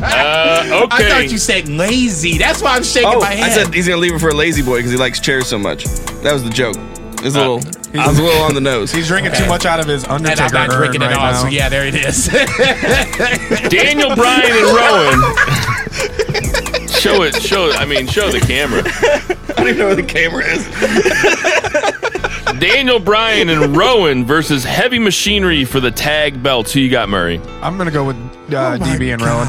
Uh, I thought you said lazy. That's why I'm shaking oh, my I said he's gonna leave her for a lazy boy because he likes chairs so much. That was the joke. It was a little. I was a little on the nose. He's drinking too much out of his and Undertaker I'm not urn drinking right it all. now. So yeah, there it is. *laughs* *laughs* Daniel Bryan and Rowan. show it. Show. I mean, show the camera. *laughs* I don't even know where the camera is. Daniel Bryan and Rowan versus Heavy Machinery for the tag belts. Who you got, Murray? I'm gonna go with Oh uh, DB and Rowan.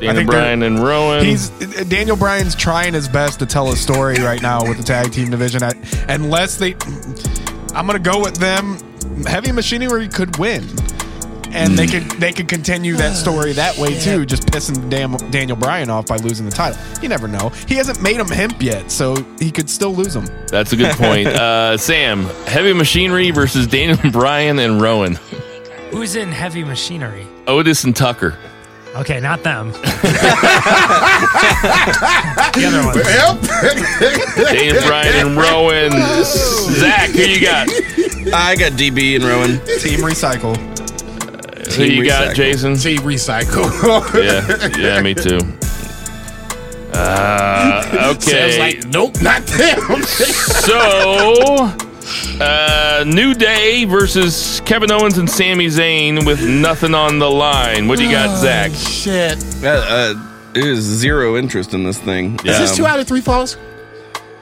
Daniel think Bryan and Rowan. He's Daniel Bryan's trying his best to tell a story right now with the tag team division. I, unless they, I'm gonna go with them. Heavy Machinery could win, and they could they could continue that story that way too, just pissing Dan, Daniel Bryan off by losing the title. You never know. He hasn't made him hemp yet, so he could still lose him. That's a good point. *laughs* Uh, Sam, Heavy Machinery versus Daniel *laughs* Bryan and Rowan. Who's in heavy machinery? Otis and Tucker. Okay, not them. *laughs* the other ones. Daniel Bryan and Rowan. Zach, who you got? I got DB and Rowan. Team Recycle. Who you got, Jason? See, recycle. Yeah, yeah, me too. Uh, *laughs* Sounds okay. like nope, not them. *laughs* So, uh, New Day versus Kevin Owens and Sami Zayn with nothing on the line. What do you got, Zach? Shit. Uh, uh, there's zero interest in this thing. Yeah. Is this two out of three falls?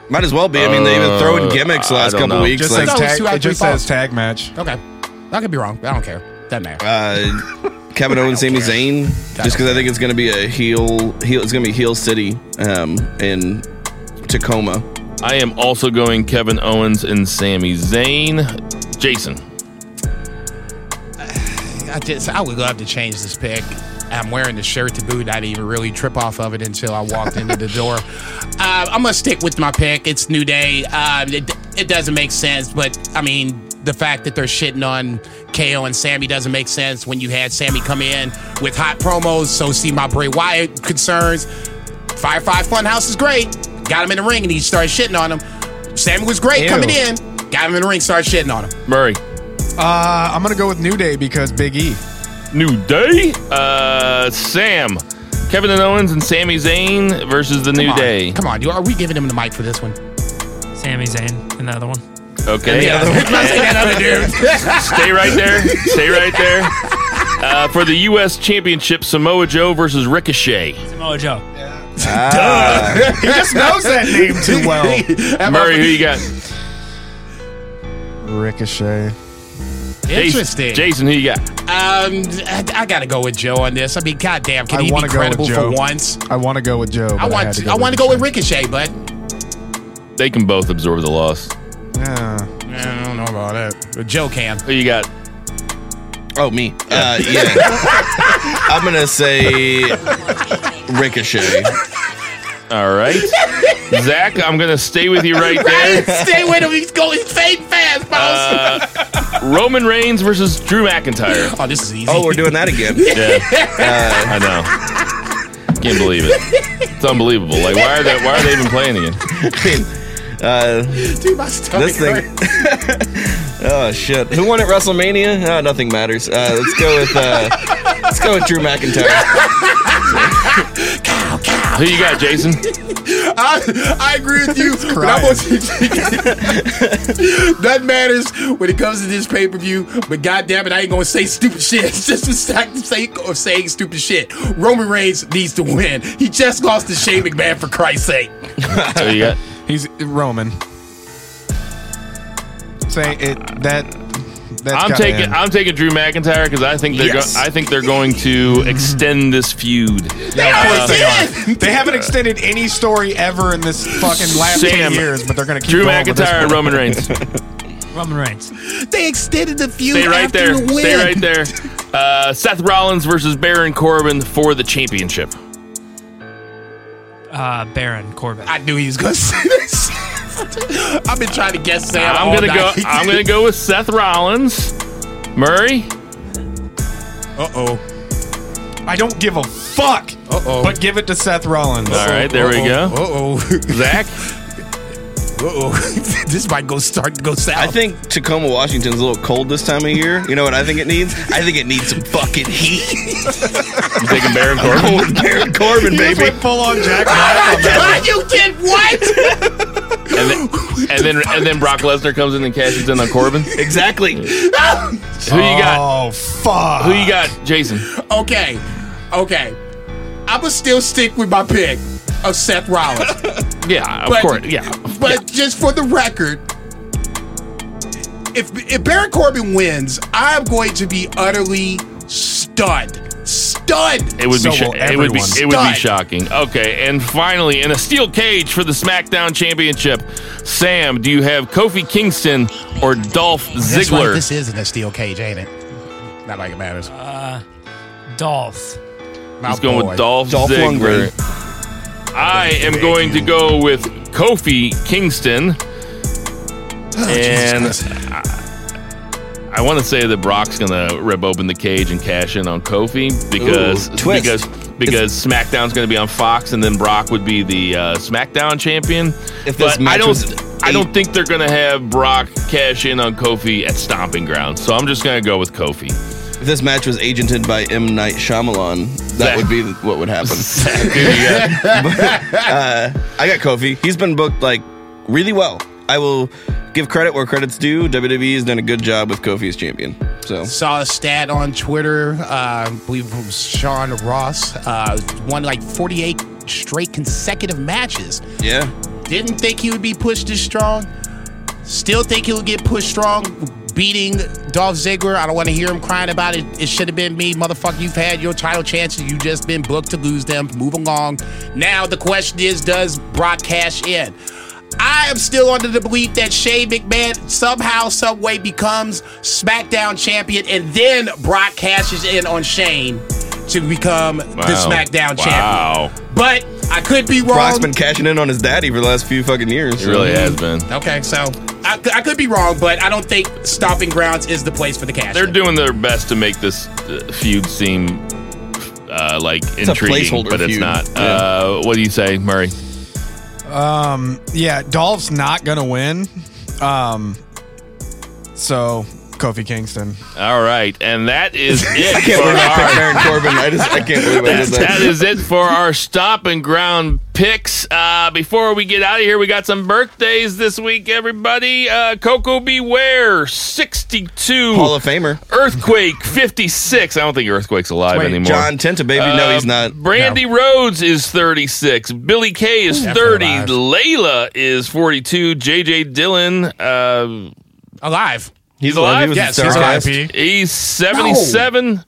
Might as well be. I mean, they've been throwing Uh, gimmicks the last couple know. weeks. Just like, says thought it was tag. It of three just says tag match. Okay, I could be wrong. I don't care. Doesn't matter. uh, Kevin Owens, *laughs* Sami Zayn, just because I think it's going to be a heel, heel. It's going to be heel city um, in Tacoma. I am also going Kevin Owens and Sami Zayn. Jason. I just I would love to change this pick. I'm wearing the shirt to boot. I didn't even really trip off of it until I walked into the door. *laughs* Uh, I'm gonna stick with my pick. It's New Day. Uh, it, it doesn't make sense, but I mean the fact that they're shitting on KO and Sami doesn't make sense when you had Sami come in with hot promos. So see my Bray Wyatt concerns. Firefly Funhouse is great. Got him in the ring and he started shitting on him. Sami was great Ew. coming in. Got him in the ring, started shitting on him. Murray. Uh, I'm gonna go with New Day because Big E. New Day. Uh, Sam. Kevin and Owens and Sami Zayn versus the New on. Day. Come on, you are we giving him the mic for this one? Sami Zayn, another one. Okay. Yeah, not say that other dude. *laughs* Stay right there. Stay right there. Uh, for the U.S. Championship, Samoa Joe versus Ricochet. Samoa Joe. Duh. he just knows that name too well. *laughs* Murray, who you got? Ricochet. Interesting. Jason, who you got? Um, I, I gotta go with Joe on this. I mean, goddamn, can I he be wanna go with credible Joe. for once? I want to go with Joe. I want, had to, I want to go with Ricochet, but They can both absorb the loss. Yeah. I don't know about that. But Joe can. Who you got? Oh, me. Uh, yeah. *laughs* I'm going to say Ricochet. All right. Zach, I'm going to stay with you right there. Stay with him. He's going fade fast, boss. Roman Reigns versus Drew McIntyre. oh, this is easy. Oh, we're doing that again. *laughs* Yeah. I know. Can't believe it. It's unbelievable. Like, why are they, why are they even playing again? I mean, uh, Dude, my stomach this thing. *laughs* oh shit! Who won at WrestleMania? Oh, nothing matters. Uh, let's go with uh, let's go with Drew McIntyre. cow, cow. Who you got, Jason? I, I agree with you. But I want you *laughs* Nothing matters when it comes to this pay per view. But goddamn it, I ain't gonna say stupid shit just for the sake of saying stupid shit. Roman Reigns needs to win. He just lost to Shane McMahon for Christ's sake. So you got He's Roman. Say it that. That's I'm taking end. I'm taking Drew McIntyre because I think they're Yes. go- I think they're going to extend this feud. Yeah, of course they already are. They haven't extended any story ever in this fucking last Sam, ten years, but they're gonna keep Drew going McIntyre and. Roman Reigns. *laughs* Roman Reigns. They extended the feud Stay right after there. the win. Stay right there. *laughs* Uh, Seth Rollins versus Baron Corbin for the championship. Uh, Baron Corbin. I knew he was gonna *laughs* say this. I've been trying to guess Sam. I'm all gonna go. I'm gonna go with Seth Rollins. Murray. Uh oh. I don't give a fuck. Uh-oh. But give it to Seth Rollins. All right, there we go. Uh oh. *laughs* Zach. Uh oh. *laughs* this might go start to go south. I think Tacoma, Washington's a little cold this time of year. You know what I think it needs? I think it needs some fucking heat. *laughs* You taking Baron Corbin? Going with Baron Corbin, He just baby. went full on Jack *laughs* Black on that. God, you did what? And then, and then and then Brock Lesnar comes in and cashes in on Corbin. Exactly. Who you got? Oh fuck. Who you got, Jason? okay. Okay. I would still stick with my pick of Seth Rollins. *laughs* Yeah, of But- course. Yeah, But just for the record, if if Baron Corbin wins, I'm going to be utterly stunned. Stunned. It would So be sho- it would be everyone. it would be shocking. Okay, and finally, in a steel cage for the SmackDown Championship, Sam, do you have Kofi Kingston or Dolph That's right. Ziggler? This is in a steel cage, ain't it? Not like it matters. Uh, Dolph. My He's going boy. with Dolph, Dolph Ziggler. I am going to go with Kofi Kingston, and I want to say that Brock's going to rip open the cage and cash in on Kofi because Ooh, because because SmackDown's going to be on Fox, and then Brock would be the uh, SmackDown champion. If this but match I don't, was I don't think they're going to have Brock cash in on Kofi at Stomping Ground. So I'm just going to go with Kofi. If this match was agented by M. Night Shyamalan, that would be what would happen. *laughs* Dude, you got- *laughs* I got Kofi. He's been booked like really well. I will give credit where credit's due. WWE has done a good job with Kofi as champion. So Saw a stat on Twitter, uh, I believe it was Sean Ross, uh, won like 48 straight consecutive matches. yeah, Didn't think he would be pushed this strong. Still think he'll get pushed strong, beating Dolph Ziggler. I don't want to hear him crying about it. It should have been me, motherfucker. You've had your title chances. You've just been booked to lose them. Move along. Now the question is, does Brock cash in? I am still under the belief that Shane McMahon somehow, some way becomes SmackDown champion, and then Brock cashes in on Shane to become the Wow. SmackDown champion. But I could be wrong. Brock's been cashing in on his daddy for the last few fucking years. It really has been. Okay, so I, I could be wrong, but I don't think Stomping Grounds is the place for the cash. They're doing their best to make this uh, feud seem uh, like a intriguing, placeholder but it's feud. not. Yeah. Uh, what do you say, Murray? Um, yeah, Dolph's not gonna win. Um, so Kofi Kingston. All right, and that is *laughs* it I can't for believe I picked our. Baron Corbin. I just I can't believe I did that. That is it for our stomping ground picks. Uh, before we get out of here, we got some birthdays this week, everybody. Uh, Koko B. Ware, 62. Hall of Famer. Earthquake, 56. I don't think Earthquake's alive Wait, anymore. John Tenta, baby. no, Uh, he's not. Brandi Rhodes is 36. Billy Kay is Definitely 30. alive. Layla is 42. JJ Dillon, uh, alive. He's alive. He was Yes, he's alive. He's 77.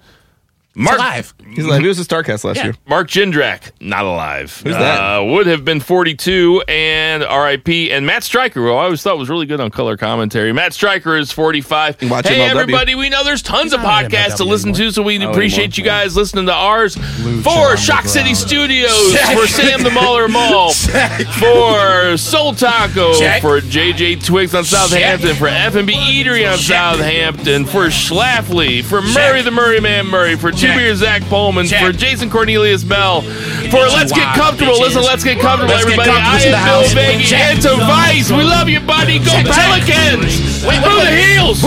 Mark, alive. He's alive. He was a Starcast last Yeah. year. Mark Jindrak, not alive. Who's that? Uh, would have been 42 and RIP. And Matt Striker, who I always thought was really good on color commentary. Matt Striker is 45. Watch hey, MLW. everybody, we know there's tons of podcasts to MLW listen to, so we Oh, appreciate anymore. you guys listening to ours. Lucha For Shock City Underground. Studios, for Sam the Mauler Mall, for Seoul Taco, Check. for JJ Twigs on Southampton, for F&B Eatery on Southampton, for Schlafly, for Murray the Murray Man Murray, for Two Beer Zach Pullman, Check. for Jason Cornelius Bell, for Let's Get Comfortable. bitches. Listen, Let's Get Comfortable, Let's Get everybody. Comfortable to I the am Bill Check. and to Vice. We love you, buddy. Go Check. Pelicans. Wait, wait, Who the wait. heels?